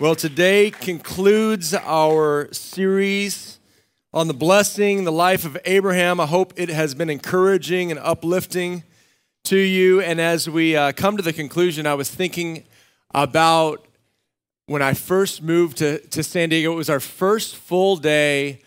Well, today concludes our series on the blessing, the life of Abraham. I hope it has been encouraging and uplifting to you. And as we uh, come to the conclusion, I was thinking about when I first moved to, to San Diego. It was our first full day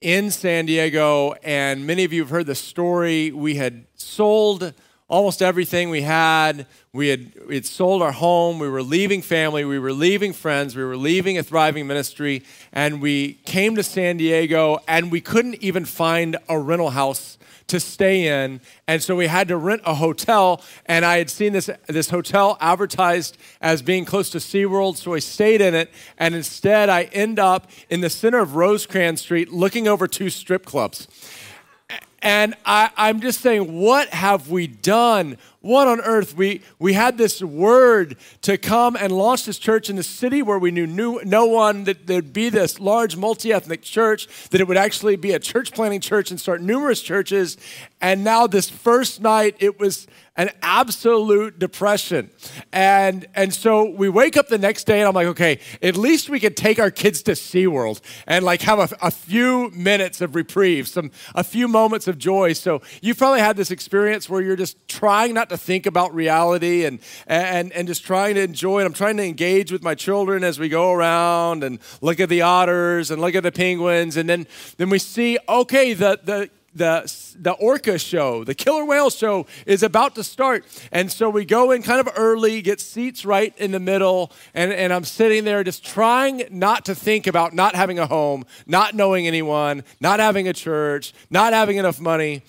in San Diego, and many of you have heard the story. We had sold almost everything we had. We had, we had sold our home. We were leaving family. We were leaving friends. We were leaving a thriving ministry. And we came to San Diego and we couldn't even find a rental house to stay in. And so we had to rent a hotel. And I had seen this, this hotel advertised as being close to SeaWorld. So I stayed in it. And instead, I end up in the center of Rosecrans Street looking over two strip clubs. And I, am just saying, what have we done? What on earth? We, we had this word to come and launch this church in the city where we knew, knew no one, that there'd be this large multi ethnic church, that it would actually be a church planting church and start numerous churches. And now, this first night, it was an absolute depression. And, and so we wake up the next day and I'm like, okay, at least we could take our kids to SeaWorld and like have a, a few minutes of reprieve, some, a few moments of joy. So you've probably had this experience where you're just trying not to think about reality and, and, and just trying to enjoy it. I'm trying to engage with my children as we go around and look at the otters and look at the penguins. And then, then we see, okay, the, the the, the orca show, the killer whale show is about to start. And so we go in kind of early, get seats right in the middle, and, and I'm sitting there just trying not to think about not having a home, not knowing anyone, not having a church, not having enough money.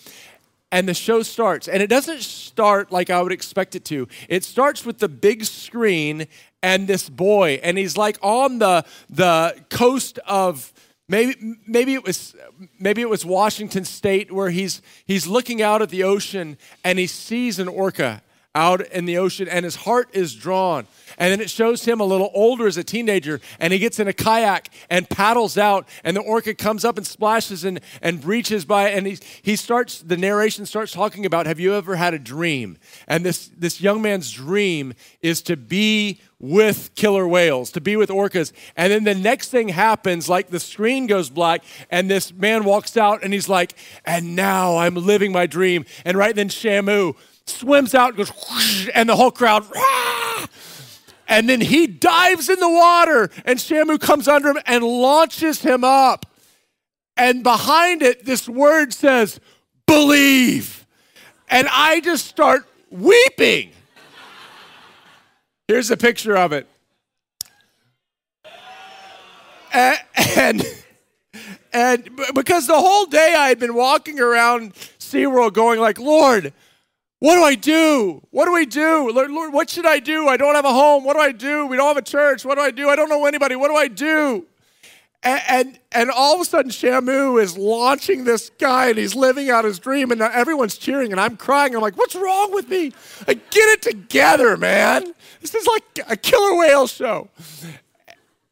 And the show starts. And it doesn't start like I would expect it to. It starts with the big screen and this boy, and he's like on the, the coast of Maybe, maybe, it was, maybe it was Washington State where he's, he's looking out at the ocean and he sees an orca out in the ocean and his heart is drawn. And then it shows him a little older as a teenager and he gets in a kayak and paddles out and the orca comes up and splashes and, and breaches by and he, he starts, the narration starts talking about, have you ever had a dream? And this, this young man's dream is to be with killer whales, to be with orcas. And then the next thing happens, like the screen goes black, and this man walks out and he's like, and now I'm living my dream. And right then, Shamu swims out, goes, whoosh, and the whole crowd, and then he dives in the water, and Shamu comes under him and launches him up. And behind it, this word says, believe. And I just start weeping. Here's a picture of it. And, and, and because the whole day I had been walking around SeaWorld going like, Lord, what do I do? What do I do? Lord, Lord, what should I do? I don't have a home. What do I do? We don't have a church. What do I do? I don't know anybody. What do I do? And, and, and, all of a sudden, Shamu is launching this guy and he's living out his dream, and everyone's cheering, and I'm crying. I'm like, what's wrong with me? Like, get it together, man. This is like a killer whale show.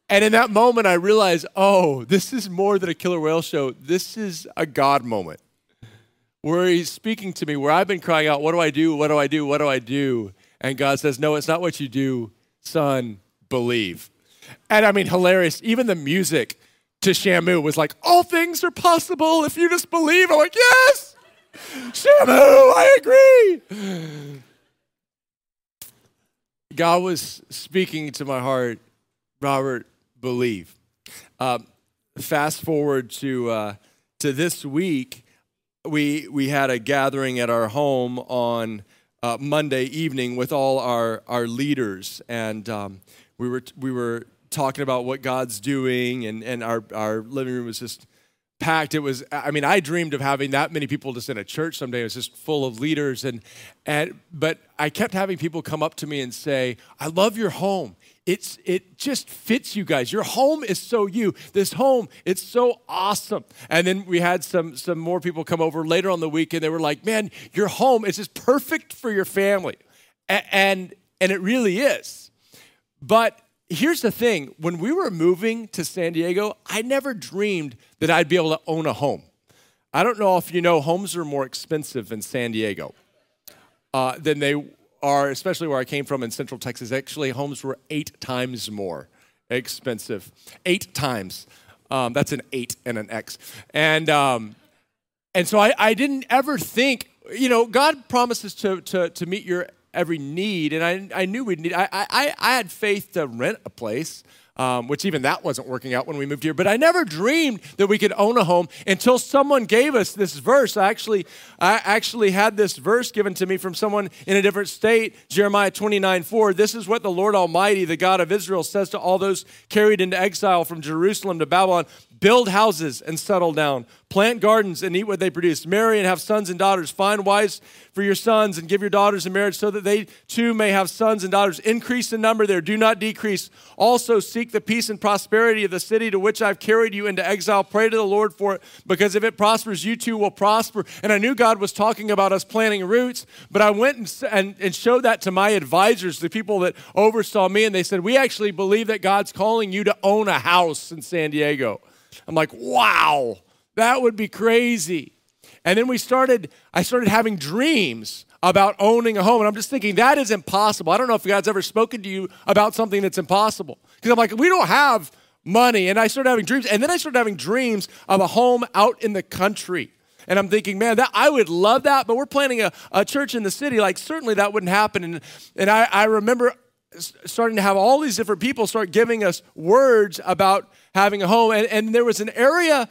And in that moment, I realized, oh, this is more than a killer whale show. This is a God moment where he's speaking to me, where I've been crying out, What do I do? What do I do? What do I do? And God says, No, it's not what you do, son, believe. And I mean, hilarious. Even the music to Shamu was like, All things are possible if you just believe. I'm like, Yes, Shamu, I agree. God was speaking to my heart, Robert, believe. Um, fast forward to, uh, to this week, we, we had a gathering at our home on uh, Monday evening with all our, our leaders, and um, we, were, we were talking about what God's doing, and, and our, our living room was just packed. It was, I mean, I dreamed of having that many people just in a church someday. It was just full of leaders. And, and, but I kept having people come up to me and say, I love your home. It's, it just fits you guys. Your home is so you. This home, it's so awesome. And then we had some, some more people come over later on the week and they were like, man, your home is just perfect for your family. And, and, and it really is. But here's the thing when we were moving to San Diego, I never dreamed that I'd be able to own a home. I don't know if you know, homes are more expensive in San Diego uh, than they are, especially where I came from in Central Texas. Actually, homes were eight times more expensive. Eight times. Um, that's an eight and an X. And, um, and so I, I didn't ever think, you know, God promises to, to, to meet your every need. And I, I knew we'd need, I, I, I had faith to rent a place um, which even that wasn't working out when we moved here. But I never dreamed that we could own a home until someone gave us this verse. I actually, I actually had this verse given to me from someone in a different state, Jeremiah 29 4. This is what the Lord Almighty, the God of Israel, says to all those carried into exile from Jerusalem to Babylon build houses and settle down, plant gardens and eat what they produce, marry and have sons and daughters, find wives for your sons and give your daughters in marriage so that they too may have sons and daughters. Increase in number there, do not decrease. Also seek the peace and prosperity of the city to which I've carried you into exile. Pray to the Lord for it, because if it prospers, you too will prosper. And I knew God was talking about us planting roots, but I went and, and, and showed that to my advisors, the people that oversaw me, and they said, We actually believe that God's calling you to own a house in San Diego. I'm like, wow, that would be crazy. And then we started, I started having dreams about owning a home. And I'm just thinking, that is impossible. I don't know if God's ever spoken to you about something that's impossible. Because I'm like, we don't have money. And I started having dreams. And then I started having dreams of a home out in the country. And I'm thinking, man, that I would love that, but we're planning a, a church in the city. Like, certainly that wouldn't happen. And, and I, I remember starting to have all these different people start giving us words about having a home. And, and there was an area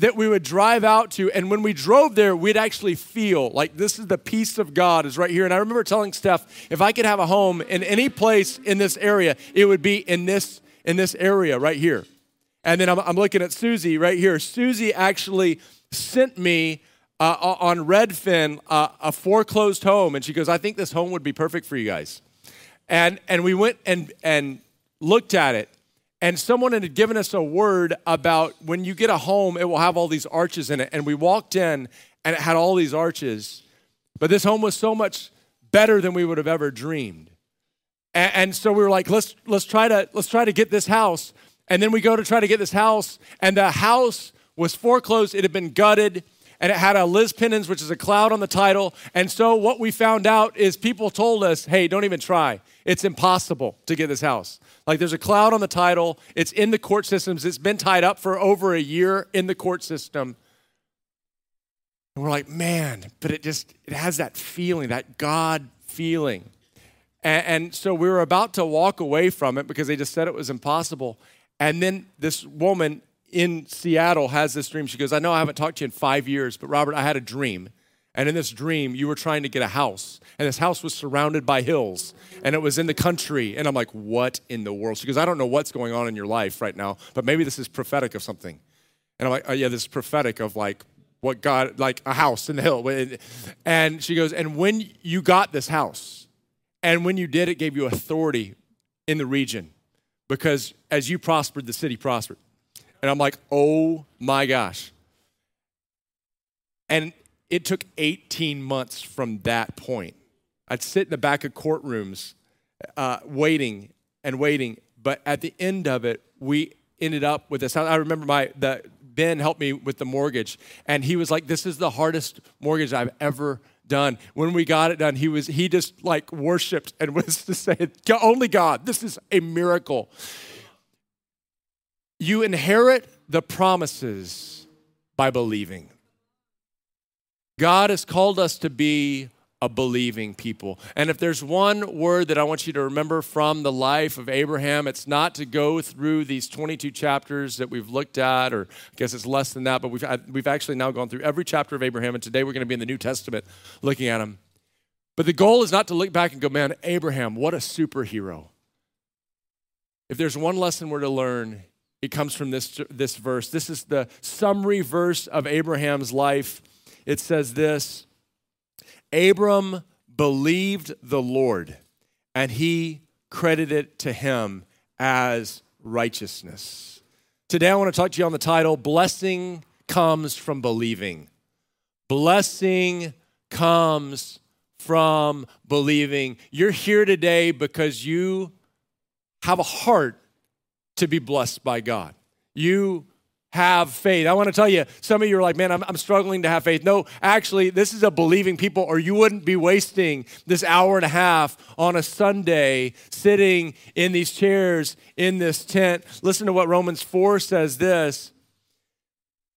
that we would drive out to. And when we drove there, we'd actually feel like this is the peace of God is right here. And I remember telling Steph, if I could have a home in any place in this area, it would be in this, in this area right here. And then I'm, I'm looking at Susie right here. Susie actually sent me uh, on Redfin uh, a foreclosed home. And she goes, I think this home would be perfect for you guys. And, and we went and, and looked at it and someone had given us a word about when you get a home, it will have all these arches in it. And we walked in and it had all these arches. But this home was so much better than we would have ever dreamed. And, and so we were like, let's let's try to let's try to get this house. And then we go to try to get this house, and the house was foreclosed, it had been gutted and it had a lis pendens, which is a cloud on the title. And so what we found out is people told us, hey, don't even try. It's impossible to get this house. Like there's a cloud on the title, it's in the court systems, it's been tied up for over a year in the court system. And we're like, man, but it just it has that feeling, that God feeling. And, and so we were about to walk away from it because they just said it was impossible. And then this woman in Seattle has this dream. She goes, I know I haven't talked to you in five years, but Robert, I had a dream. And in this dream, you were trying to get a house. And this house was surrounded by hills. And it was in the country. And I'm like, what in the world? She goes, I don't know what's going on in your life right now, but maybe this is prophetic of something. And I'm like, oh, yeah, this is prophetic of like what God, like a house in the hill. And she goes, and when you got this house, and when you did, it gave you authority in the region because as you prospered, the city prospered. And I'm like, oh my gosh. And it took 18 months from that point. I'd sit in the back of courtrooms uh, waiting and waiting. But at the end of it, we ended up with this. I remember my, the, Ben helped me with the mortgage, and he was like, This is the hardest mortgage I've ever done. When we got it done, he was he just like worshiped and was to say, only God, this is a miracle. You inherit the promises by believing. God has called us to be a believing people. And if there's one word that I want you to remember from the life of Abraham, it's not to go through these 22 chapters that we've looked at, or I guess it's less than that, but we've, we've actually now gone through every chapter of Abraham, and today we're going to be in the New Testament looking at him. But the goal is not to look back and go, man, Abraham, what a superhero. If there's one lesson we're to learn, it comes from this, this verse. This is the summary verse of Abraham's life. It says this Abram believed the Lord, and he credited it to him as righteousness. Today, I want to talk to you on the title Blessing Comes from Believing. Blessing comes from believing. You're here today because you have a heart to be blessed by God. You have faith. I want to tell you, some of you are like, man, I'm, I'm, struggling to have faith. No, actually, this is a believing people, or you wouldn't be wasting this hour and a half on a Sunday sitting in these chairs in this tent. Listen to what Romans 4 says this.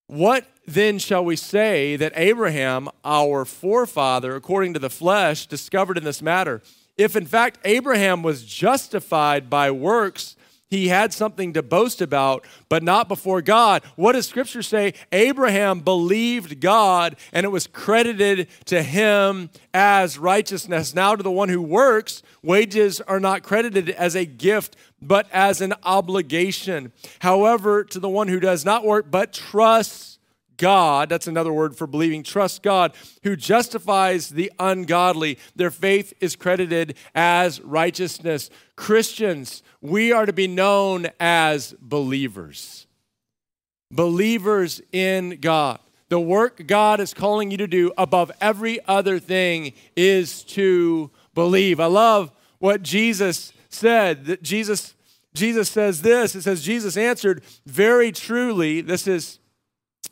What then shall we say that Abraham, our forefather, according to the flesh, discovered in this matter? If in fact Abraham was justified by works, he had something to boast about, but not before God. What does Scripture say? Abraham believed God, and it was credited to him as righteousness. Now, to the one who works, wages are not credited as a gift, but as an obligation. However, to the one who does not work, but trusts, God, that's another word for believing, trust God, who justifies the ungodly. Their faith is credited as righteousness. Christians, we are to be known as believers. Believers in God. The work God is calling you to do above every other thing is to believe. I love what Jesus said. That Jesus Jesus says this. It says Jesus answered, "Very truly, this is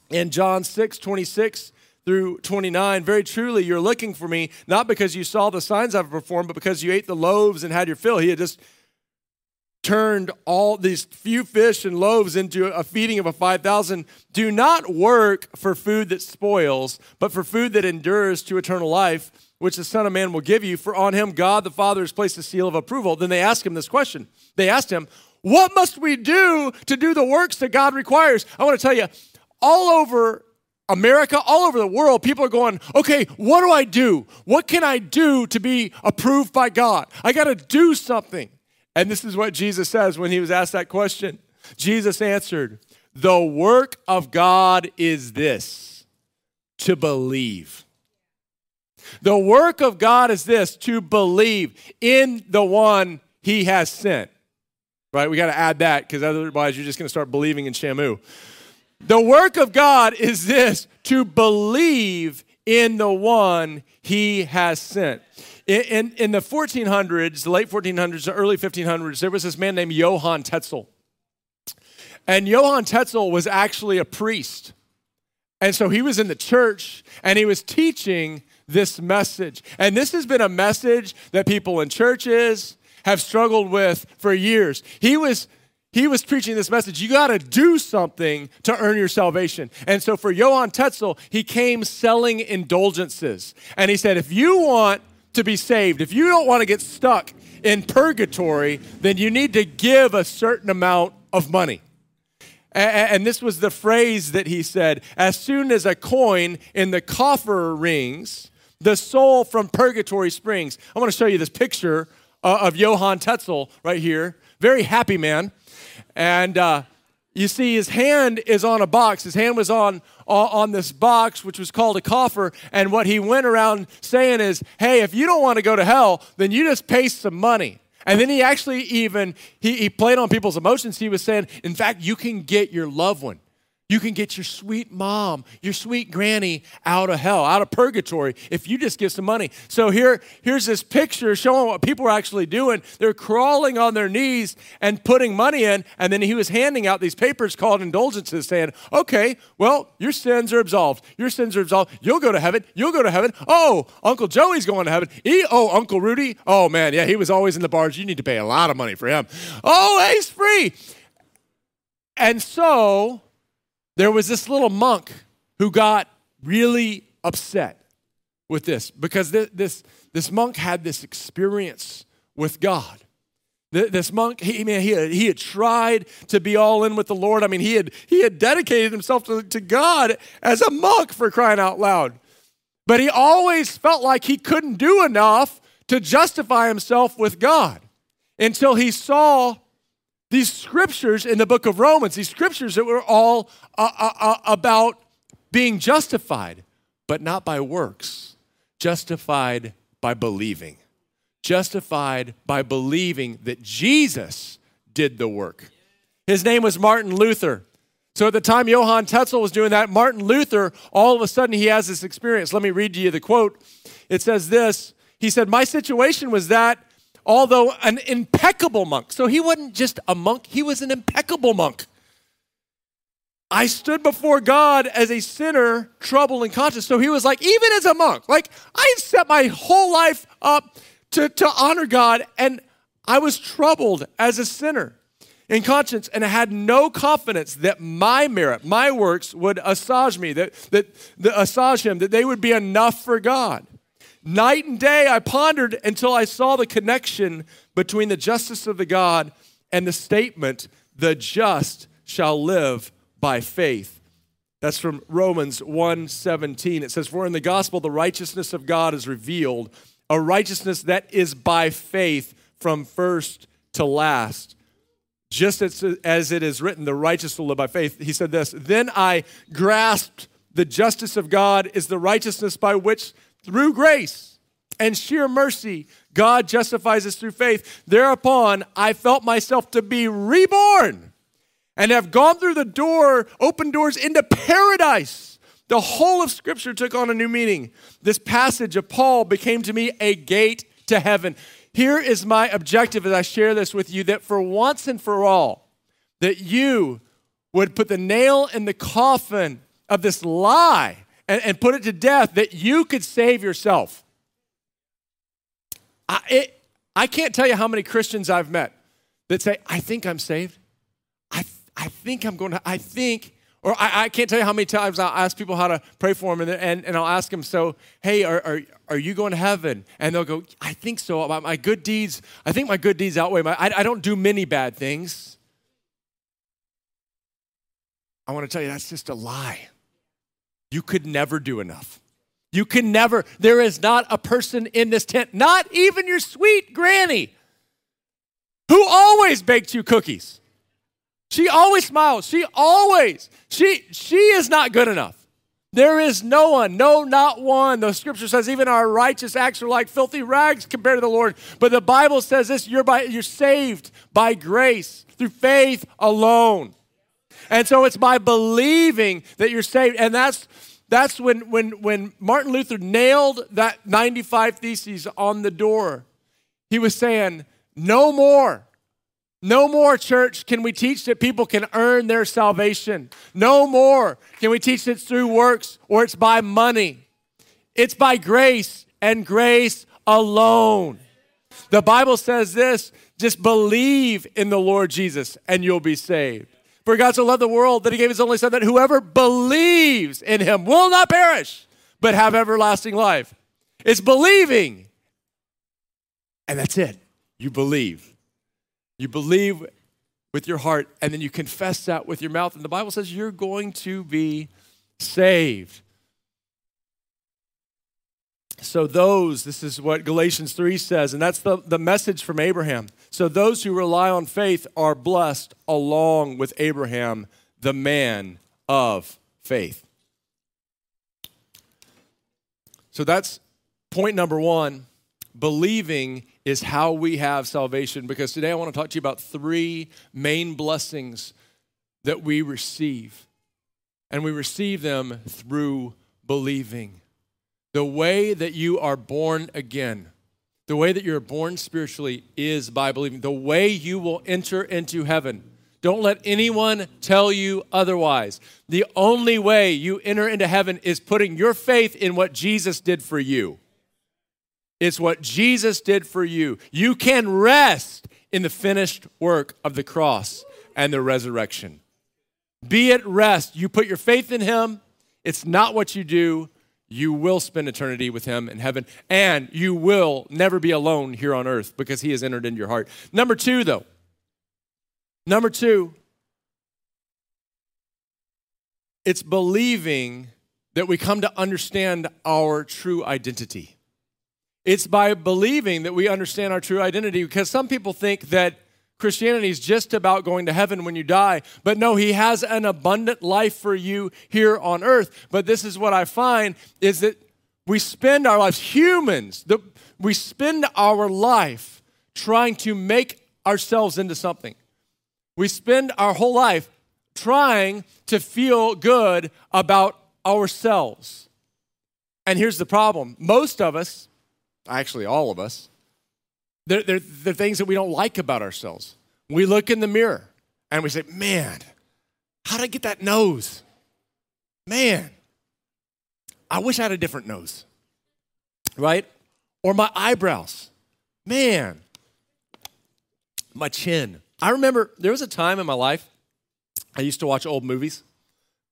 in John 6 26 through 29. Very truly, you're looking for me, not because you saw the signs I've performed, but because you ate the loaves and had your fill. He had just turned all these few fish and loaves into a feeding of a 5,000. Do not work for food that spoils, but for food that endures to eternal life, which the Son of Man will give you. For on him God the Father has placed a seal of approval. Then they asked him this question. They asked him, What must we do to do the works that God requires? I want to tell you, all over America, all over the world, people are going, okay, what do I do? What can I do to be approved by God? I got to do something. And this is what Jesus says when he was asked that question. Jesus answered, The work of God is this to believe. The work of God is this to believe in the one he has sent. Right? We got to add that because otherwise you're just going to start believing in Shamu. The work of God is this to believe in the one he has sent. In, in, in, the 1400s, the late 1400s, the early 1500s, there was this man named Johann Tetzel. And Johann Tetzel was actually a priest. And so he was in the church and he was teaching this message. And this has been a message that people in churches have struggled with for years. He was he was preaching this message. You got to do something to earn your salvation. And so for Johann Tetzel, he came selling indulgences. And he said, if you want to be saved, if you don't want to get stuck in purgatory, then you need to give a certain amount of money. And this was the phrase that he said as soon as a coin in the coffer rings, the soul from purgatory springs. I want to show you this picture uh, of Johann Tetzel right here. Very happy man. And uh, you see, his hand is on a box. His hand was on, on this box, which was called a coffer. And what he went around saying is, hey, if you don't want to go to hell, then you just pay some money. And then he actually even, he, he played on people's emotions. He was saying, in fact, you can get your loved one you can get your sweet mom, your sweet granny out of hell, out of purgatory, if you just give some money. So here, here's this picture showing what people are actually doing. They're crawling on their knees and putting money in, and then he was handing out these papers called indulgences, saying, Okay, well, your sins are absolved. Your sins are absolved. You'll go to heaven. You'll go to heaven. Oh, Uncle Joey's going to heaven. He, oh, Uncle Rudy. Oh man, yeah, he was always in the bars. You need to pay a lot of money for him. Oh, he's free. And so there was this little monk who got really upset with this because this, this, this monk had this experience with God. This monk, he, man, he, had, he had tried to be all in with the Lord. I mean, he had, he had dedicated himself to, to God as a monk for crying out loud. But he always felt like he couldn't do enough to justify himself with God until he saw these scriptures in the book of Romans, these scriptures that were all uh, uh, uh, about being justified, but not by works, justified by believing, justified by believing that Jesus did the work. His name was Martin Luther. So at the time Johann Tetzel was doing that, Martin Luther, all of a sudden he has this experience. Let me read to you the quote. It says this He said, My situation was that although an impeccable monk. So he wasn't just a monk, he was an impeccable monk. I stood before God as a sinner, troubled and conscious. So he was like, even as a monk, like I set my whole life up to, to honor God, and I was troubled as a sinner in conscience, and I had no confidence that my merit, my works would assage me, that, that, that him, that they would be enough for God. Night and day I pondered until I saw the connection between the justice of the God and the statement, the just shall live by faith. That's from Romans 1:17. It says, For in the gospel the righteousness of God is revealed, a righteousness that is by faith from first to last just as, as it is written, the righteous will live by faith. He said this Then I grasped the justice of God is the righteousness by which, through grace and sheer mercy, God justifies us through faith. Thereupon, I felt myself to be reborn and have gone through the door, open doors into paradise. The whole of Scripture took on a new meaning. This passage of Paul became to me a gate to heaven. Here is my objective as I share this with you that for once and for all, that you would put the nail in the coffin of this lie and, and put it to death that you could save yourself. I, it, I can't tell you how many Christians I've met that say, I think I'm saved. I, I think I'm going to, I think or I, I, can't tell you how many times I'll ask people how to pray for them, and, and, and I'll ask them, so, hey, are, are, are you going to heaven? And they'll go, I think so. My, my good deeds, I think my good deeds outweigh my, I, I don't do many bad things. I want to tell you, that's just a lie. You could never do enough. You can never, there is not a person in this tent, not even your sweet granny, who always baked you cookies she always smiles. She always. She she is not good enough. There is no one, no, not one. The scripture says even our righteous acts are like filthy rags compared to the Lord. But the Bible says this: you're by you're saved by grace through faith alone. And so it's by believing that you're saved. And that's that's when when when Martin Luther nailed that 95 theses on the door. He was saying, no more. No more, church, can we teach that people can earn their salvation. No more can we teach it's through works or it's by money. It's by grace and grace alone. The Bible says this just believe in the Lord Jesus and you'll be saved. For God so loved the world that he gave his only son that whoever believes in him will not perish, but have everlasting life. It's believing. And that's it. You believe. You believe with your heart, and then you confess that with your mouth. And the Bible says you're going to be saved. So, those, this is what Galatians 3 says, and that's the, the message from Abraham. So, those who rely on faith are blessed along with Abraham, the man of faith. So, that's point number one believing is how we have salvation. Because today I want to talk to you about three main blessings that we receive. And we receive them through believing. The way that you are born again, the way that you're born spiritually is by believing. The way you will enter into heaven. Don't let anyone tell you otherwise. The only way you enter into heaven is putting your faith in what Jesus did for you. It's what Jesus did for you. You can rest in the finished work of the cross and the resurrection. Be at rest. You put your faith in Him. It's not what you do. You will spend eternity with Him in heaven, and you will never be alone here on earth because He has entered into your heart. Number two, though, number two, it's believing that we come to understand our true identity. It's by believing that we understand our true identity because some people think that Christianity is just about going to heaven when you die. But no, he has an abundant life for you here on earth. But this is what I find is that we spend our lives, humans, the, we spend our life trying to make ourselves into something. We spend our whole life trying to feel good about ourselves. And here's the problem most of us, actually all of us, they're, they're, they're things that we don't like about ourselves. We look in the mirror and we say, man, how did I get that nose? Man, I wish I had a different nose, right? Or my eyebrows. Man, my chin. I remember there was a time in my life I used to watch old movies.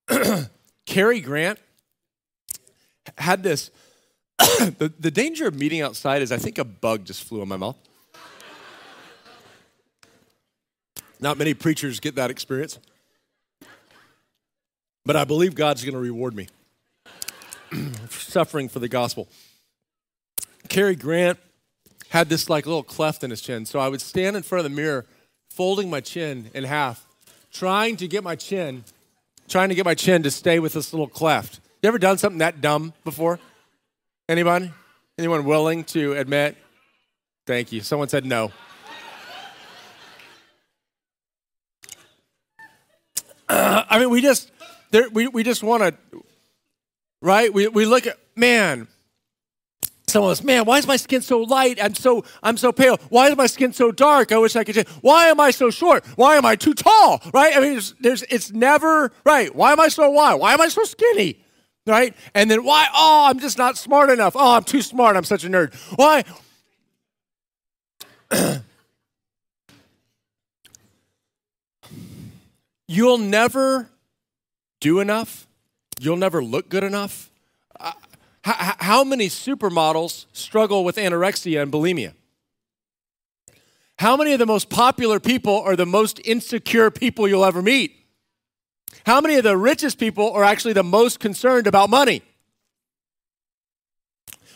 Cary Grant had this. the, the danger of meeting outside is I think a bug just flew in my mouth. Not many preachers get that experience. But I believe God's going to reward me for suffering for the gospel. Cary Grant had this like little cleft in his chin. So I would stand in front of the mirror, folding my chin in half, trying to get my chin, trying to get my chin to stay with this little cleft. You ever done something that dumb before? Anybody? Anyone willing to admit? Thank you. Someone said no. Uh, I mean, we just there, we, we just want to, right? We, we look at, man, some of us, man, why is my skin so light? I'm so I'm so pale. Why is my skin so dark? I wish I could say, why am I so short? Why am I too tall? Right? I mean, there's, there's it's never right. Why am I so why? Why am I so skinny? Right? And then why? Oh, I'm just not smart enough. Oh, I'm too smart. I'm such a nerd. Why? You'll never do enough. You'll never look good enough. Uh, how, how many supermodels struggle with anorexia and bulimia? How many of the most popular people are the most insecure people you'll ever meet? How many of the richest people are actually the most concerned about money?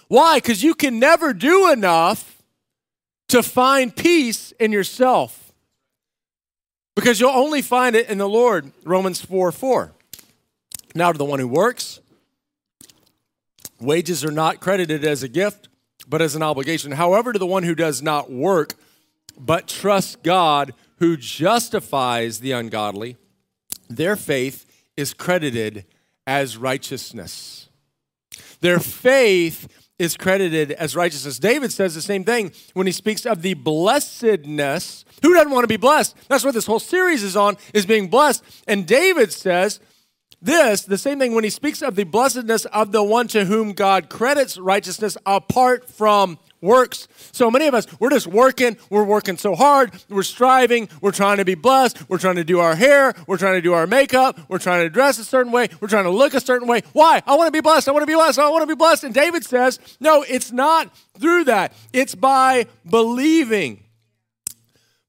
Why? Because you can never do enough to find peace in yourself. Because you'll only find it in the Lord, Romans 4 4. Now, to the one who works, wages are not credited as a gift, but as an obligation. However, to the one who does not work, but trusts God who justifies the ungodly, their faith is credited as righteousness. Their faith is credited as righteousness. David says the same thing when he speaks of the blessedness. Who doesn't want to be blessed? That's what this whole series is on, is being blessed. And David says, this, the same thing when he speaks of the blessedness of the one to whom God credits righteousness apart from works. So many of us, we're just working, we're working so hard, we're striving, we're trying to be blessed, we're trying to do our hair, we're trying to do our makeup, we're trying to dress a certain way, we're trying to look a certain way. Why? I want to be blessed, I want to be blessed, I want to be blessed. And David says, no, it's not through that, it's by believing.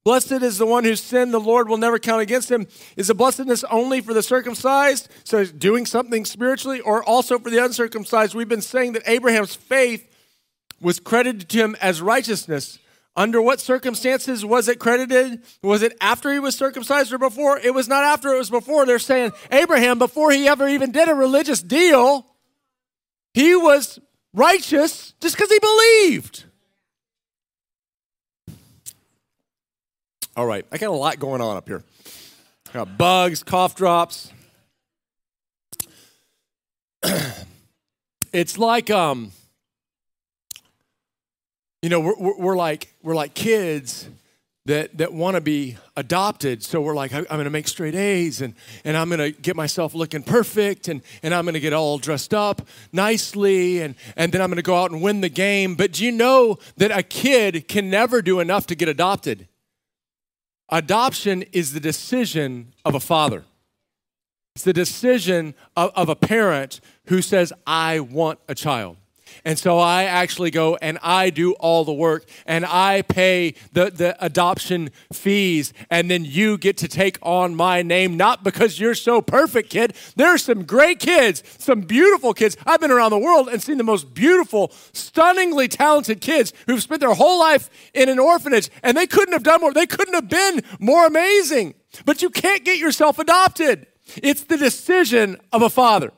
Blessed is the one whose sin the Lord will never count against him. Is the blessedness only for the circumcised, so doing something spiritually, or also for the uncircumcised? We've been saying that Abraham's faith was credited to him as righteousness. Under what circumstances was it credited? Was it after he was circumcised or before? It was not after, it was before. They're saying Abraham, before he ever even did a religious deal, he was righteous just because he believed. All right, I got a lot going on up here. I got bugs, cough drops. it's like um, you know, we're, we're like we're like kids that that want to be adopted. So we're like, I'm going to make straight A's and, and I'm going to get myself looking perfect and, and I'm going to get all dressed up nicely and, and then I'm going to go out and win the game. But do you know that a kid can never do enough to get adopted? Adoption is the decision of a father. It's the decision of, of, a parent who says, I want a child. And so I actually go and I do all the work and I pay the, the adoption fees. And then you get to take on my name, not because you're so perfect, kid. There are some great kids, some beautiful kids. I've been around the world and seen the most beautiful, stunningly talented kids who've spent their whole life in an orphanage and they couldn't have done more. They couldn't have been more amazing. But you can't get yourself adopted. It's the decision of a father.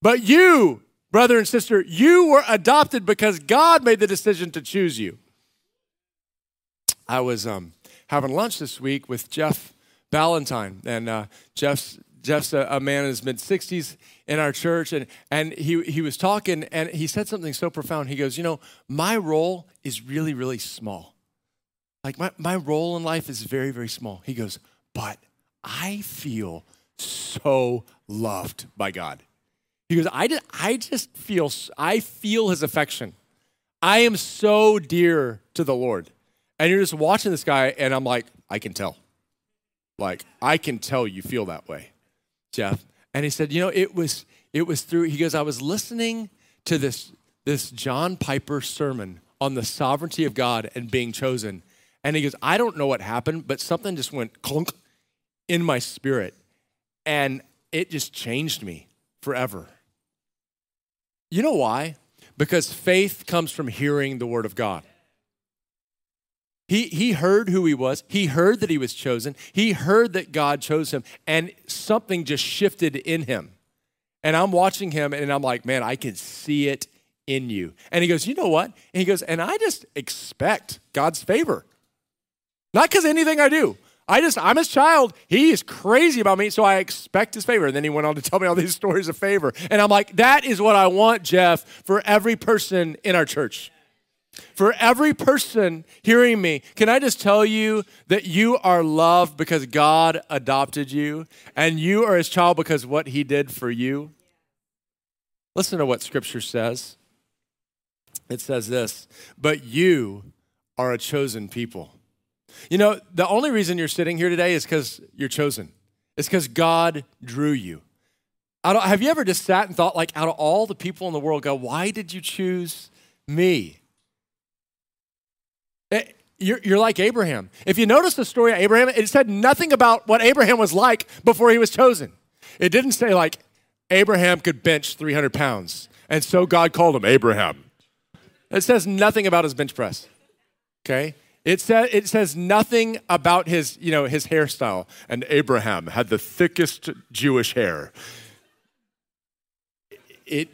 But you Brother and sister, you were adopted because God made the decision to choose you. I was um, having lunch this week with Jeff Ballantyne, and uh, Jeff's Jeff's a, a, man in his mid 60s in our church, and, and he, he was talking, and he said something so profound. He goes, You know, my role is really, really small. Like, my, my role in life is very, very small. He goes, But I feel so loved by God. He goes, I just, I just feel, I feel his affection. I am so dear to the Lord. And you're just watching this guy, and I'm like, I can tell. Like, I can tell you feel that way, Jeff. And he said, you know, it was, it was through, he goes, I was listening to this, this John Piper sermon on the sovereignty of God and being chosen. And he goes, I don't know what happened, but something just went clunk in my spirit. And it just changed me forever. You know why? Because faith comes from hearing the word of God. He, he heard who he was. He heard that he was chosen. He heard that God chose him, and something just shifted in him. And I'm watching him, and I'm like, man, I can see it in you. And he goes, you know what? And he goes, and I just expect God's favor. Not because anything I do. I just, I'm his child. He is crazy about me, so I expect his favor. And then he went on to tell me all these stories of favor. And I'm like, that is what I want, Jeff, for every person in our church. For every person hearing me, can I just tell you that you are loved because God adopted you and you are his child because what he did for you? Listen to what scripture says. It says this, but you are a chosen people. You know, the only reason you're sitting here today is because you're chosen. It's because God drew you. have you ever just sat and thought, like, out of all the people in the world, God, why did you choose me? Eh, you're, you're like Abraham. If you notice the story of Abraham, it said nothing about what Abraham was like before he was chosen. It didn't say, like, Abraham could bench 300 pounds, and so God called him Abraham. It says nothing about his bench press. Okay? It, sa- it says nothing about his, you know, his hairstyle. And Abraham had the thickest Jewish hair. It,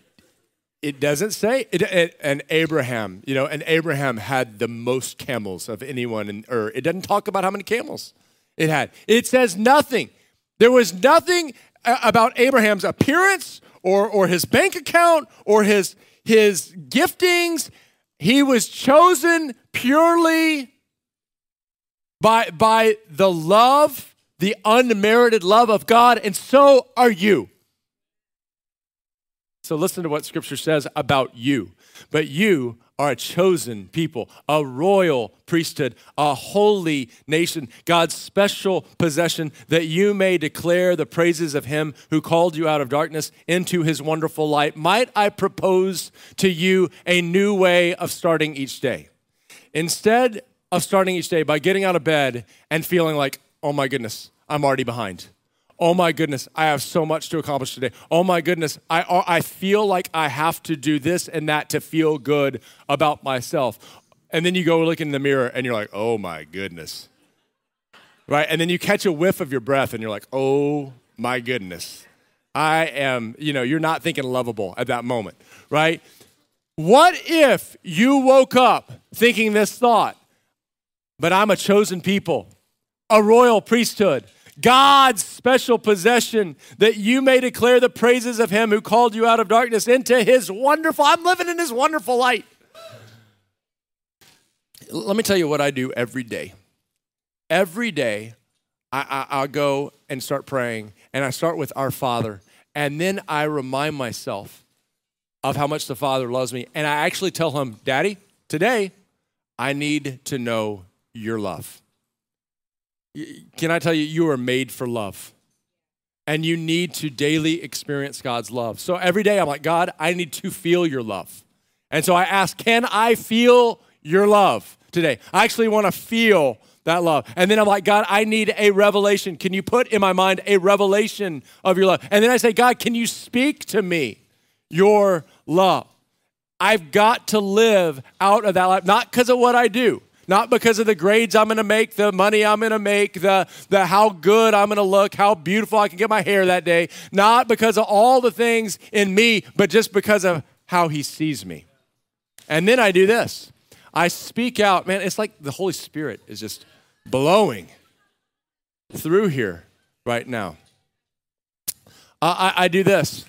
it doesn't say, it, it, and Abraham, you know, and Abraham had the most camels of anyone, in, or it doesn't talk about how many camels it had. It says nothing. There was nothing uh, about Abraham's appearance or, or his bank account or his, his giftings. He was chosen purely by, by the love, the unmerited love of God, and so are you. So listen to what scripture says about you. But you are a chosen people, a royal priesthood, a holy nation, God's special possession, that you may declare the praises of him who called you out of darkness into his wonderful light. Might I propose to you a new way of starting each day? Instead of starting each day by getting out of bed and feeling like, oh my goodness, I'm already behind. Oh my goodness, I have so much to accomplish today. Oh my goodness, I, uh, I feel like I have to do this and that to feel good about myself. And then you go look in the mirror and you're like, oh my goodness. Right? And then you catch a whiff of your breath and you're like, oh my goodness. I am, you know, you're not thinking lovable at that moment, right? What if you woke up thinking this thought? But I'm a chosen people, a royal priesthood, God's special possession, that you may declare the praises of him who called you out of darkness into his wonderful, I'm living in his wonderful light. Let me tell you what I do every day. Every day, I, I, will go and start praying, and I start with our Father, and then I remind myself of how much the Father loves me, and I actually tell him, Daddy, today I need to know your love. Can I tell you, you are made for love. And you need to daily experience God's love. So every day I'm like, God, I need to feel your love. And so I ask, can I feel your love today? I actually want to feel that love. And then I'm like, God, I need a revelation. Can you put in my mind a revelation of your love? And then I say, God, can you speak to me your love? I've got to live out of that life, not because of what I do, not because of the grades I'm going to make, the money I'm going to make, the, the how good I'm going to look, how beautiful I can get my hair that day, not because of all the things in me, but just because of how he sees me. And then I do this. I speak out, man, it's like the Holy Spirit is just blowing through here right now. I, I, I do this.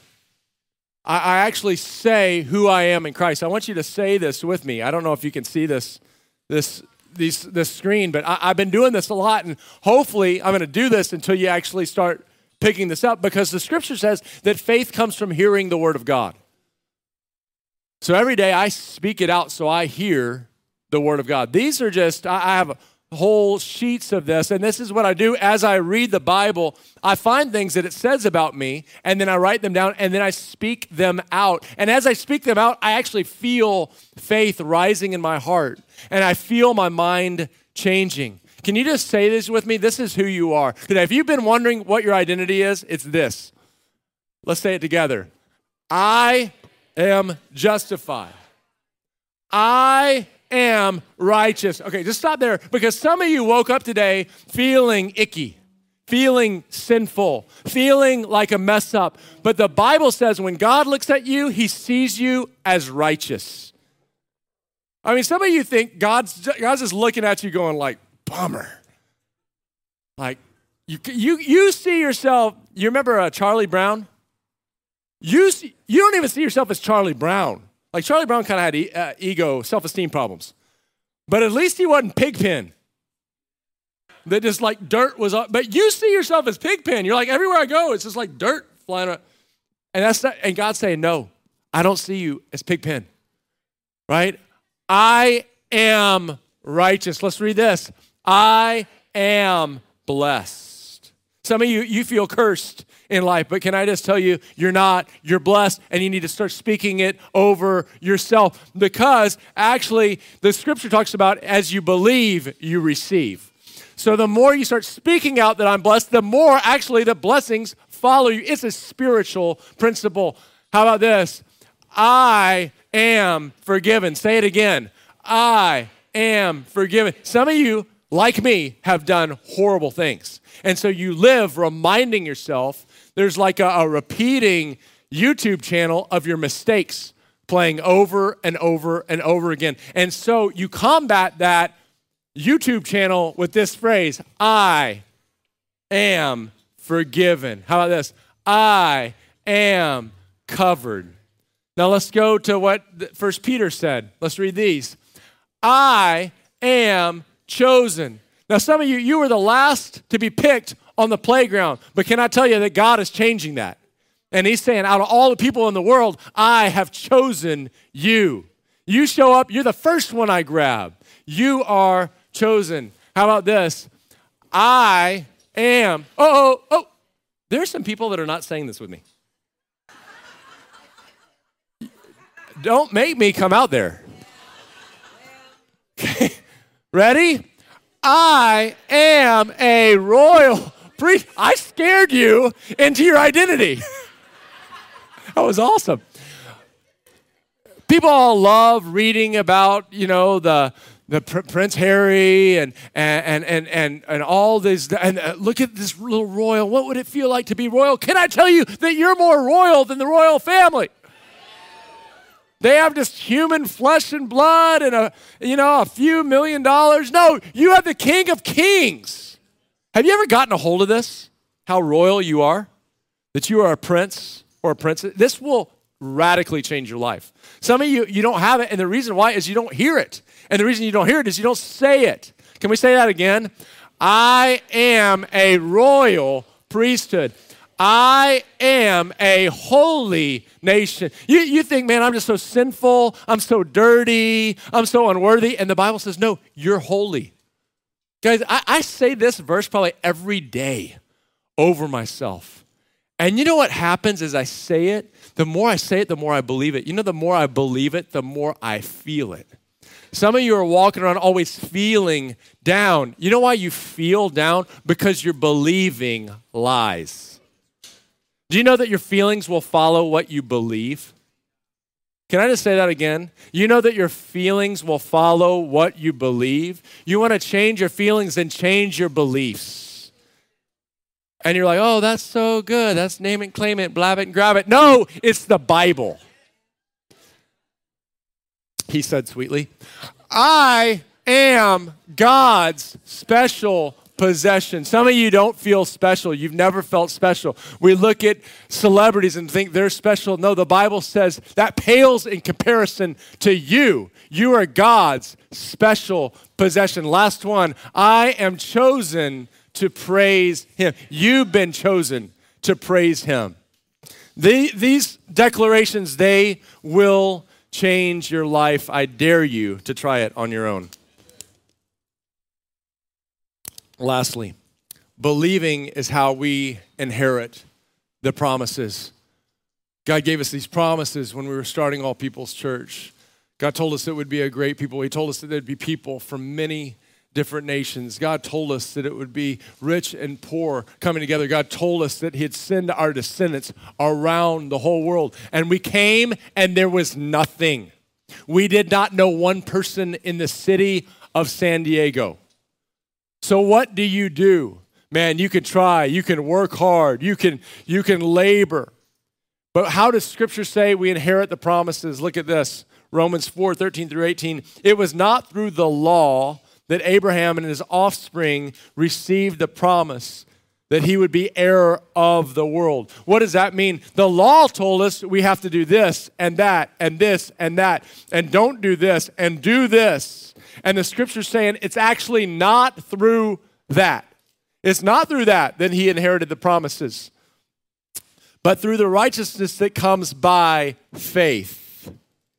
I, I actually say who I am in Christ. I want you to say this with me. I don't know if you can see this, this these, this screen, but I, I've been doing this a lot, and hopefully I'm going to do this until you actually start picking this up because the scripture says that faith comes from hearing the word of God. So every day I speak it out so I hear the word of God. These are just, I have whole sheets of this, and this is what I do as I read the Bible. I find things that it says about me, and then I write them down, and then I speak them out. And as I speak them out, I actually feel faith rising in my heart, and I feel my mind changing. Can you just say this with me? This is who you are. Today, if you've been wondering what your identity is, it's this. Let's say it together. I am justified. I am righteous. Okay, just stop there because some of you woke up today feeling icky, feeling sinful, feeling like a mess up. But the Bible says when God looks at you, he sees you as righteous. I mean, some of you think God's, God's just looking at you going like, bummer. Like, you, you, you see yourself, you remember uh, Charlie Brown? You, see, you don't even see yourself as Charlie Brown. Like Charlie Brown kind of had e- uh, ego, self esteem problems. But at least he wasn't Pigpen. That just like dirt was up. But you see yourself as Pigpen. You're like, everywhere I go, it's just like dirt flying around. And that's not, and God's saying, no, I don't see you as Pigpen. Right? I am righteous. Let's read this. I am blessed. Some of you, you feel cursed in life. But can I just tell you, you're not, you're blessed, and you need to start speaking it over yourself because actually the scripture talks about as you believe, you receive. So the more you start speaking out that I'm blessed, the more actually the blessings follow you. It's a spiritual principle. How about this? I am forgiven. Say it again. I am forgiven. Some of you, like me, have done horrible things. And so you live reminding yourself there's like a, a repeating YouTube channel of your mistakes playing over and over and over again. And so you combat that YouTube channel with this phrase I am forgiven. How about this? I am covered. Now let's go to what First Peter said. Let's read these. I am chosen. Now, some of you, you were the last to be picked on the playground. But can I tell you that God is changing that? And He's saying, out of all the people in the world, I have chosen you. You show up, you're the first one I grab. You are chosen. How about this? I am. Oh, oh, oh. There's some people that are not saying this with me. Don't make me come out there. Okay. Ready? I am a royal priest. I scared you into your identity. that was awesome. People all love reading about, you know, the the Prince Harry and and and and and all this and uh, look at this little royal. What would it feel like to be royal? Can I tell you that you're more royal than the royal family? They have just human flesh and blood and a you know a few million dollars. No, you have the King of Kings. Have you ever gotten a hold of this? How royal you are? That you are a prince or a princess? This will radically change your life. Some of you, you don't have it, and the reason why is you don't hear it. And the reason you don't hear it is you don't say it. Can we say that again? I am a royal priesthood. I am a holy nation. You, you think, man, I'm just so sinful. I'm so dirty. I'm so unworthy. And the Bible says, no, you're holy. Guys, I, I say this verse probably every day over myself. And you know what happens as I say it? The more I say it, the more I believe it. You know, the more I believe it, the more I feel it. Some of you are walking around always feeling down. You know why you feel down? Because you're believing lies. Do you know that your feelings will follow what you believe? Can I just say that again? You know that your feelings will follow what you believe. You want to change your feelings and change your beliefs. And you're like, oh, that's so good. That's name it, claim it, blab it, and grab it. No, it's the Bible. He said sweetly, I am God's special possession. Some of you don't feel special. You've never felt special. We look at celebrities and think they're special. No, the Bible says that pales in comparison to you. You are God's special possession. Last one I am chosen to praise Him. You've been chosen to praise Him. The, these declarations, they will change your life. I dare you to try it on your own. Lastly, believing is how we inherit the promises. God gave us these promises when we were starting All People's Church. God told us it would be a great people. He told us that there'd be people from many different nations. God told us that it would be rich and poor coming together. God told us that He'd send our descendants around the whole world. And we came and there was nothing. We did not know one person in the city of San Diego. So what do you do? Man, you can try, you can work hard, you can you can labor. But how does scripture say we inherit the promises? Look at this. Romans 4, 13 through 18. It was not through the law that Abraham and his offspring received the promise that he would be heir of the world. What does that mean? The law told us we have to do this and that and this and that and don't do this and do this. And the scripture's saying it's actually not through that. It's not through that that he inherited the promises, but through the righteousness that comes by faith,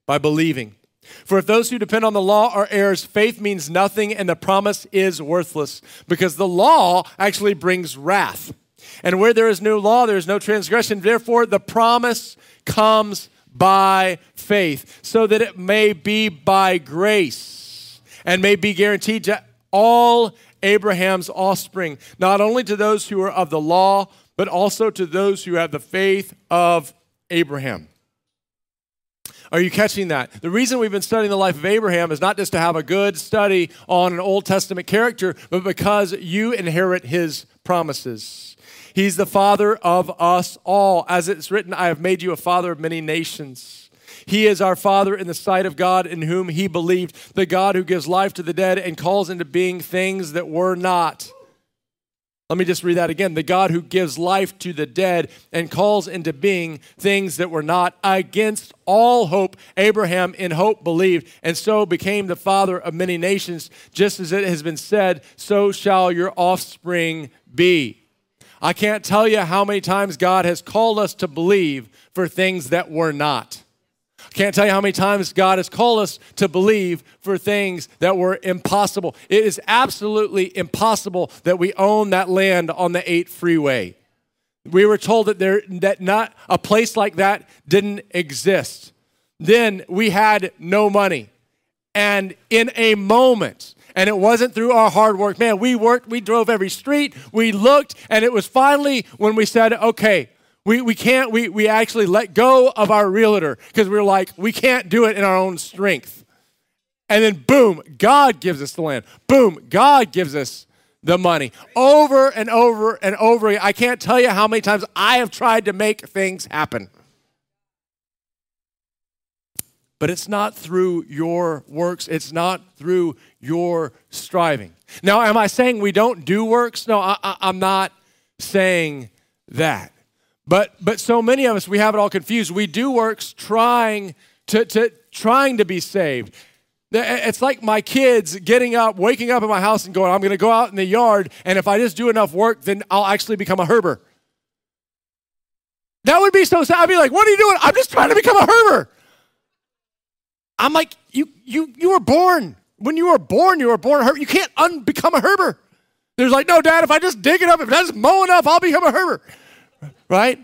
by believing. For if those who depend on the law are heirs, faith means nothing and the promise is worthless because the law actually brings wrath. And where there is no law, there is no transgression. Therefore, the promise comes by faith, so that it may be by grace and may be guaranteed to all Abraham's offspring, not only to those who are of the law, but also to those who have the faith of Abraham. Are you catching that? The reason we've been studying the life of Abraham is not just to have a good study on an Old Testament character, but because you inherit his promises. He's the father of us all. As it's written, I have made you a father of many nations. He is our Father in the sight of God in whom he believed, the God who gives life to the dead and calls into being things that were not let me just read that again. The God who gives life to the dead and calls into being things that were not against all hope. Abraham in hope believed and so became the father of many nations. Just as it has been said, so shall your offspring be. I can't tell you how many times God has called us to believe for things that were not. Can't tell you how many times God has called us to believe for things that were impossible. It is absolutely impossible that we own that land on the 8 freeway. We were told that there that not a place like that didn't exist. Then we had no money. And in a moment, and it wasn't through our hard work. Man, we worked, we drove every street, we looked, and it was finally when we said, okay, we, we can't, we, we actually let go of our realtor because we are like, we can't do it in our own strength. And then, boom, God gives us the land. Boom, God gives us the money. Over and over and over. I can't tell you how many times I have tried to make things happen. But it's not through your works, it's not through your striving. Now, am I saying we don't do works? No, I, am not saying that. But but so many of us we have it all confused. We do works trying to, to trying to be saved. It's like my kids getting up, waking up in my house and going, I'm going to go out in the yard, and if I just do enough work, then I'll actually become a herber. That would be so sad. I'd be like, what are you doing? I'm just trying to become a herber. I'm like, you you you were born. When you were born, you were born a herber. You can't unbecome a herber. There's like, no, Dad, if I just dig it up, if I just mow enough, I'll become a herber right?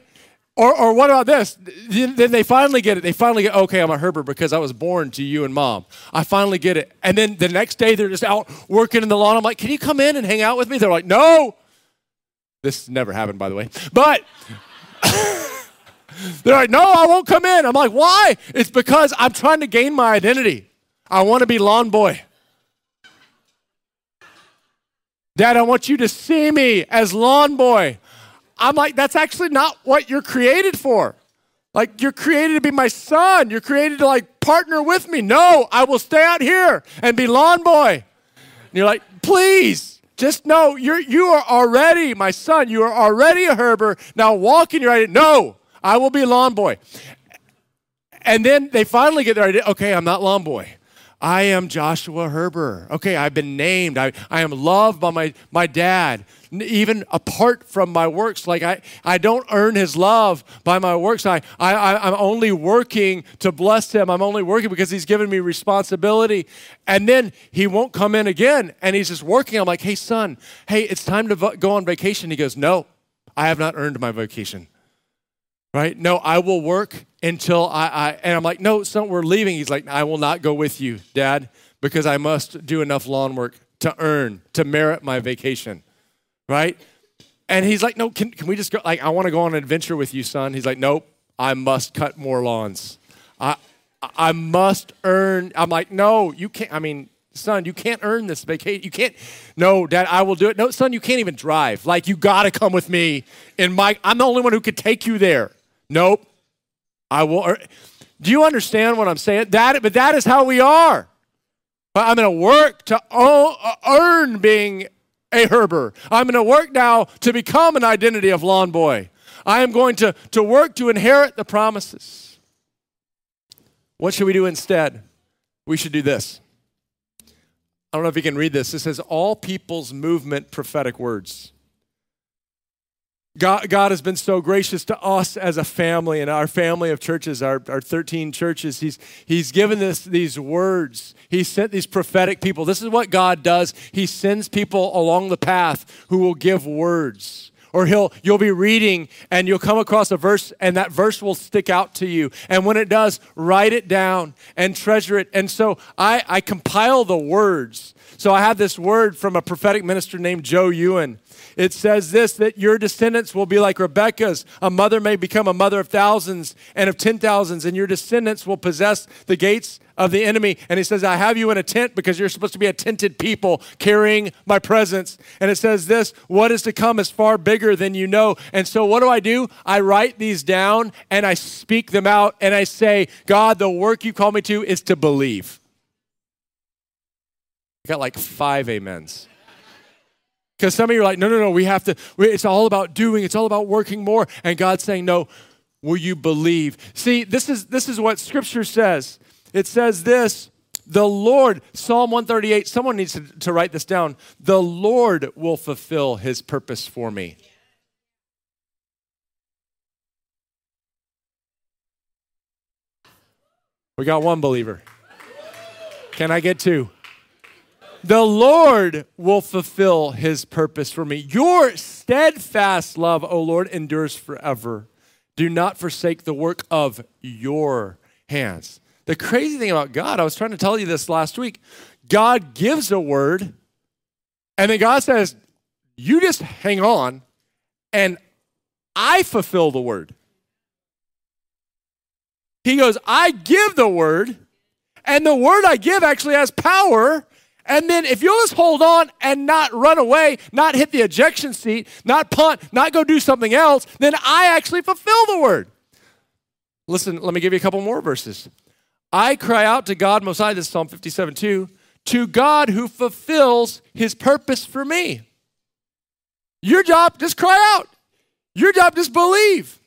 Or, or what about this? Then they finally get it. They finally get, okay, I'm a Herber because I was born to you and mom. I finally get it. And then the next day they're just out working in the lawn. I'm like, can you come in and hang out with me? They're like, no. This never happened, by the way. But they're like, no, I won't come in. I'm like, why? It's because I'm trying to gain my identity. I want to be lawn boy. Dad, I want you to see me as lawn boy. I'm like, that's actually not what you're created for. Like, you're created to be my son. You're created to, like, partner with me. No, I will stay out here and be lawn boy. And you're like, please, just know you're, you are already my son. You are already a Herber. Now walk in your identity. No, I will be lawn boy. And then they finally get their idea okay, I'm not lawn boy. I am Joshua Herber. Okay, I've been named. I, I am loved by my, my dad, even apart from my works. Like I, I don't earn his love by my works. I, I, I'm only working to bless him. I'm only working because he's given me responsibility. And then he won't come in again and he's just working. I'm like, hey, son, hey, it's time to go on vacation. He goes, no, I have not earned my vacation right? No, I will work until I, I, and I'm like, no, son, we're leaving. He's like, I will not go with you, dad, because I must do enough lawn work to earn, to merit my vacation, right? And he's like, no, can, can we just go? Like, I want to go on an adventure with you, son. He's like, nope, I must cut more lawns. I, I must earn. I'm like, no, you can't. I mean, son, you can't earn this vacation. You can't. No, dad, I will do it. No, son, you can't even drive. Like, you got to come with me. And Mike, I'm the only one who could take you there. Nope. I will. Er, do you understand what I'm saying? That, but that is how we are. I'm going to work to uh, earn being a Herber. I'm going to work now to become an identity of lawn boy. I am going to, to work to inherit the promises. What should we do instead? We should do this. I don't know if you can read this. It says, All people's movement prophetic words. God, God has been so gracious to us as a family and our family of churches, our, our 13 churches. He's, he's given us these words. He sent these prophetic people. This is what God does. He sends people along the path who will give words. Or he'll you'll be reading and you'll come across a verse and that verse will stick out to you. And when it does, write it down and treasure it. And so I, I compile the words. So I have this word from a prophetic minister named Joe Ewan it says this that your descendants will be like Rebekah's. A mother may become a mother of thousands and of ten thousands, and your descendants will possess the gates of the enemy. And he says, I have you in a tent because you're supposed to be a tented people carrying my presence. And it says this what is to come is far bigger than you know. And so what do I do? I write these down and I speak them out and I say, God, the work you call me to is to believe. I got like five amens. Because some of you are like, no, no, no, we have to, it's all about doing, it's all about working more. And God's saying, no, will you believe? See, this is, this is what Scripture says. It says this the Lord, Psalm 138, someone needs to, to write this down. The Lord will fulfill his purpose for me. We got one believer. Can I get two? The Lord will fulfill his purpose for me. Your steadfast love, O Lord, endures forever. Do not forsake the work of your hands. The crazy thing about God, I was trying to tell you this last week. God gives a word, and then God says, You just hang on, and I fulfill the word. He goes, I give the word, and the word I give actually has power and then if you'll just hold on and not run away, not hit the ejection seat, not punt, not go do something else, then I actually fulfill the word. Listen, let me give you a couple more verses. I cry out to God Most High, this is Psalm 57 2, to God who fulfills his purpose for me. Your job, just cry out. Your job, just believe.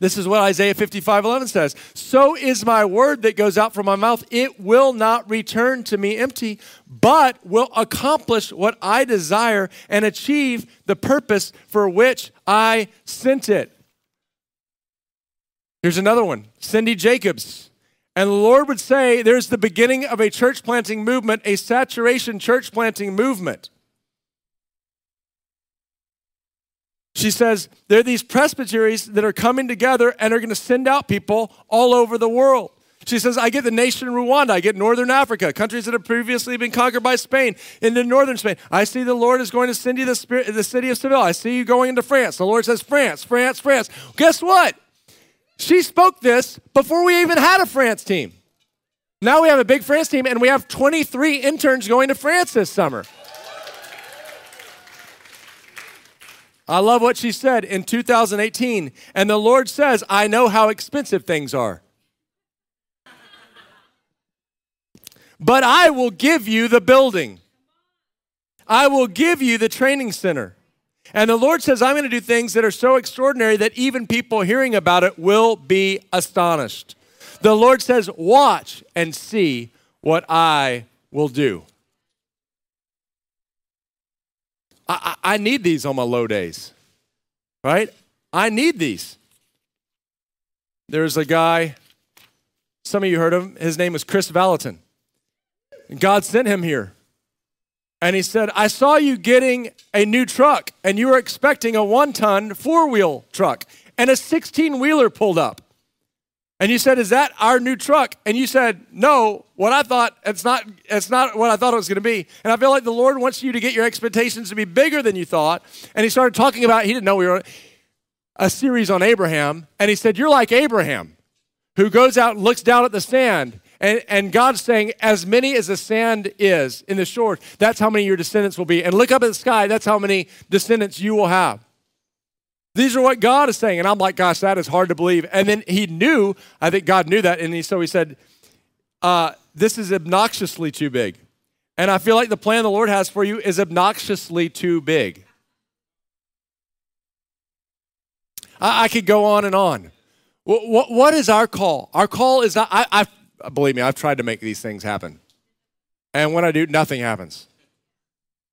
This is what Isaiah 55 11 says. So is my word that goes out from my mouth. It will not return to me empty, but will accomplish what I desire and achieve the purpose for which I sent it. Here's another one Cindy Jacobs. And the Lord would say, There's the beginning of a church planting movement, a saturation church planting movement. She says, there are these presbyteries that are coming together and are going to send out people all over the world. She says, I get the nation Rwanda, I get Northern Africa, countries that have previously been conquered by Spain, into Northern Spain. I see the Lord is going to send you the, spirit, the city of Seville. I see you going into France. The Lord says, France, France, France. Guess what? She spoke this before we even had a France team. Now we have a big France team, and we have 23 interns going to France this summer. I love what she said in 2018. And the Lord says, I know how expensive things are. But I will give you the building. I will give you the training center. And the Lord says, I'm going to do things that are so extraordinary that even people hearing about it will be astonished. The Lord says, Watch and see what I will do. I, I, need these on my low days, right? I need these. There's a guy, some of you heard of him, his name was Kris Vallotton. God sent him here. And he said, I saw you getting a new truck, and you were expecting a one ton four wheel truck, and a 16 wheeler pulled up. And you said, Is that our new truck? And you said, No, what I thought, it's not, it's not what I thought it was going to be. And I feel like the Lord wants you to get your expectations to be bigger than you thought. And he started talking about, he didn't know we were a series on Abraham. And he said, You're like Abraham, who goes out and looks down at the sand and, and God's saying, as many as the sand is in the shore, that's how many your descendants will be. And look up at the sky, that's how many descendants you will have. These are what God is saying. And I'm like, gosh, that is hard to believe. And then he knew, I think God knew that. And he, so he said, uh, this is obnoxiously too big. And I feel like the plan the Lord has for you is obnoxiously too big. I, I could go on and on. What, what, what is our call? Our call is not, I, I believe me, I've tried to make these things happen. And when I do, nothing happens.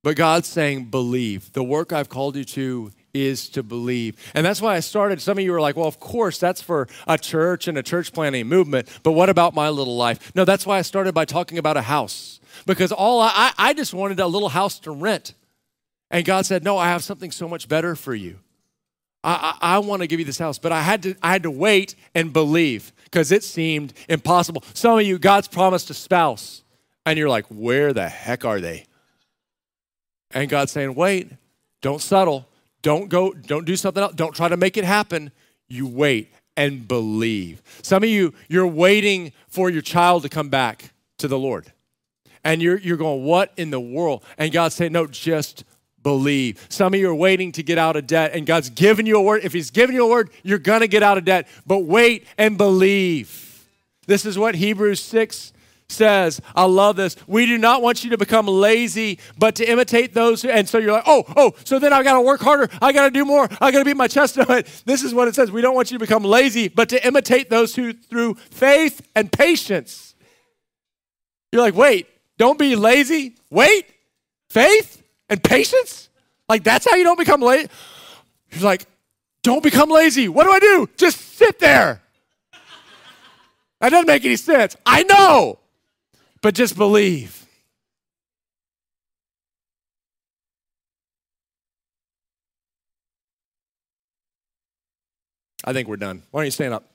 But God's saying, believe. The work I've called you to is to believe. And that's why I started. Some of you were like, well, of course, that's for a church and a church planting movement. But what about my little life? No, that's why I started by talking about a house. Because all I, I just wanted a little house to rent. And God said, no, I have something so much better for you. I, I, I want to give you this house, but I had to, I had to wait and believe because it seemed impossible. Some of you, God's promised a spouse, and you're like, where the heck are they? And God's saying, wait, don't settle. Don't go, don't do something else. Don't try to make it happen. You wait and believe. Some of you, you're waiting for your child to come back to the Lord. And you're, you're going, what in the world? And God's saying, no, just believe. Some of you are waiting to get out of debt, and God's given you a word. If He's given you a word, you're going to get out of debt. But wait and believe. This is what Hebrews 6 says. I love this. We do not want you to become lazy, but to imitate those who, and so you're like, oh, oh, so then I got to work harder. I got to do more. I got to beat my chest on it. This is what it says. We don't want you to become lazy, but to imitate those who, through faith and patience. You're like, wait, don't be lazy. Wait, faith, and patience? Like, that's how you don't become lazy? He's like, don't become lazy. What do I do? Just sit there. That doesn't make any sense. I know, but just believe. I think we're done. Why don't you stand up?